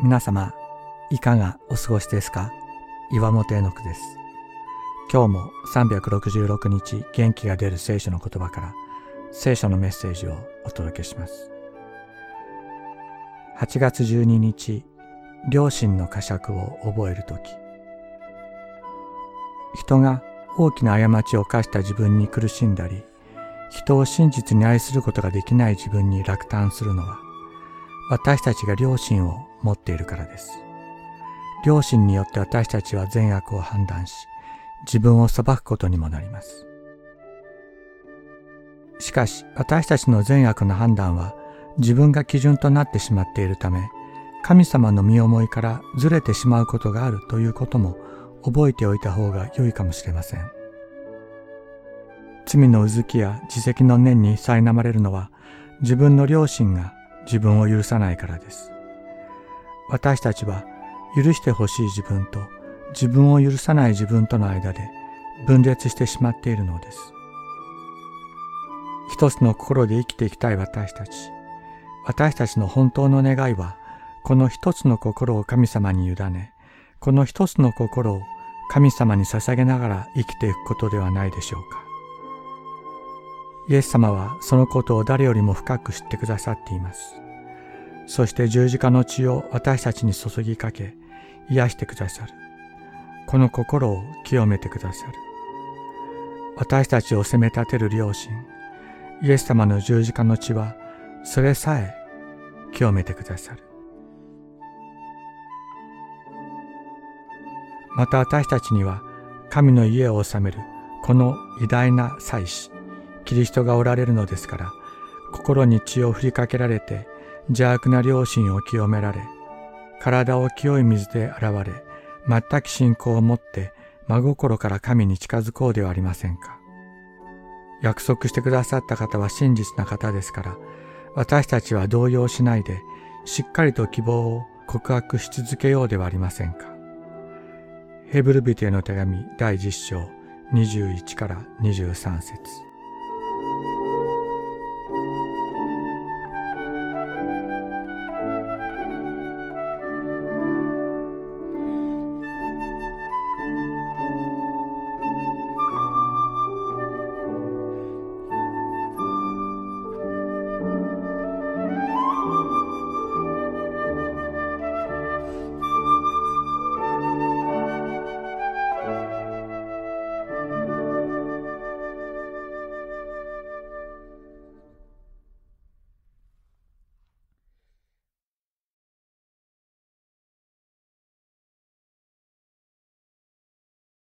皆様、いかがお過ごしですか？岩本絵の句です。今日も366日元気が出る聖書の言葉から聖書のメッセージをお届けします。8月12日、良心の呵責を覚えるとき。人が大きな過ちを犯した自分に苦しんだり、人を真実に愛することができない自分に落胆するのは、私たちが良心を持っているからです。良心によって私たちは善悪を判断し、自分を裁くことにもなります。しかし、私たちの善悪の判断は自分が基準となってしまっているため、神様の身思いからずれてしまうことがあるということも覚えておいた方が良いかもしれません。罪のうずきや自責の念に苛まれるのは自分の良心が自分を許さないからです。私たちは許してほしい自分と自分を許さない自分との間で分裂してしまっているのです。一つの心で生きていきたい私たち。私たちの本当の願いは、この一つの心を神様に委ね、この一つの心を神様に捧げながら生きていくことではないでしょうか。イエス様はそのことを誰よりも深く知ってくださっています。そして十字架の血を私たちに注ぎかけ、癒してくださる。この心を清めてくださる。私たちを責め立てる良心、イエス様の十字架の血は、それさえ清めてくださる。また私たちには、神の家を治めるこの偉大な祭司、キリストがおられるのですから、心に血を振りかけられて邪悪な良心を清められ、体を清い水で洗われ、全く信仰を持って真心から神に近づこうではありませんか。約束してくださった方は真実な方ですから、私たちは動揺しないで、しっかりと希望を告白し続けようではありませんか。ヘブルビテへの手紙第10章21から23節